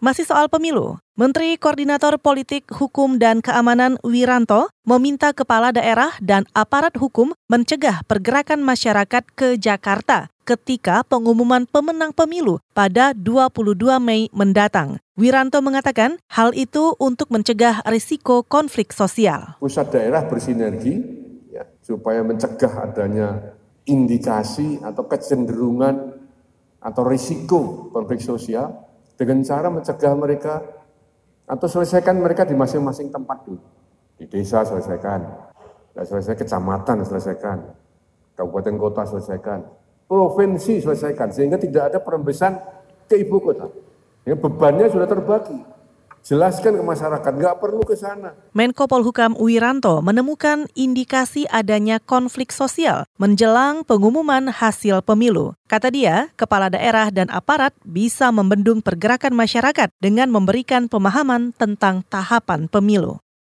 Masih soal pemilu, Menteri Koordinator Politik, Hukum, dan Keamanan Wiranto meminta kepala daerah dan aparat hukum mencegah pergerakan masyarakat ke Jakarta ketika pengumuman pemenang pemilu pada 22 Mei mendatang. Wiranto mengatakan hal itu untuk mencegah risiko konflik sosial. Pusat daerah bersinergi ya, supaya mencegah adanya indikasi atau kecenderungan atau risiko konflik sosial dengan cara mencegah mereka atau selesaikan mereka di masing-masing tempat dulu. Di desa selesaikan, tidak selesai kecamatan selesaikan, kabupaten kota selesaikan, provinsi selesaikan, sehingga tidak ada perembesan ke ibu kota. Ya, bebannya sudah terbagi. Jelaskan ke masyarakat, nggak perlu ke sana. Menko Polhukam Wiranto menemukan indikasi adanya konflik sosial menjelang pengumuman hasil pemilu. Kata dia, kepala daerah dan aparat bisa membendung pergerakan masyarakat dengan memberikan pemahaman tentang tahapan pemilu.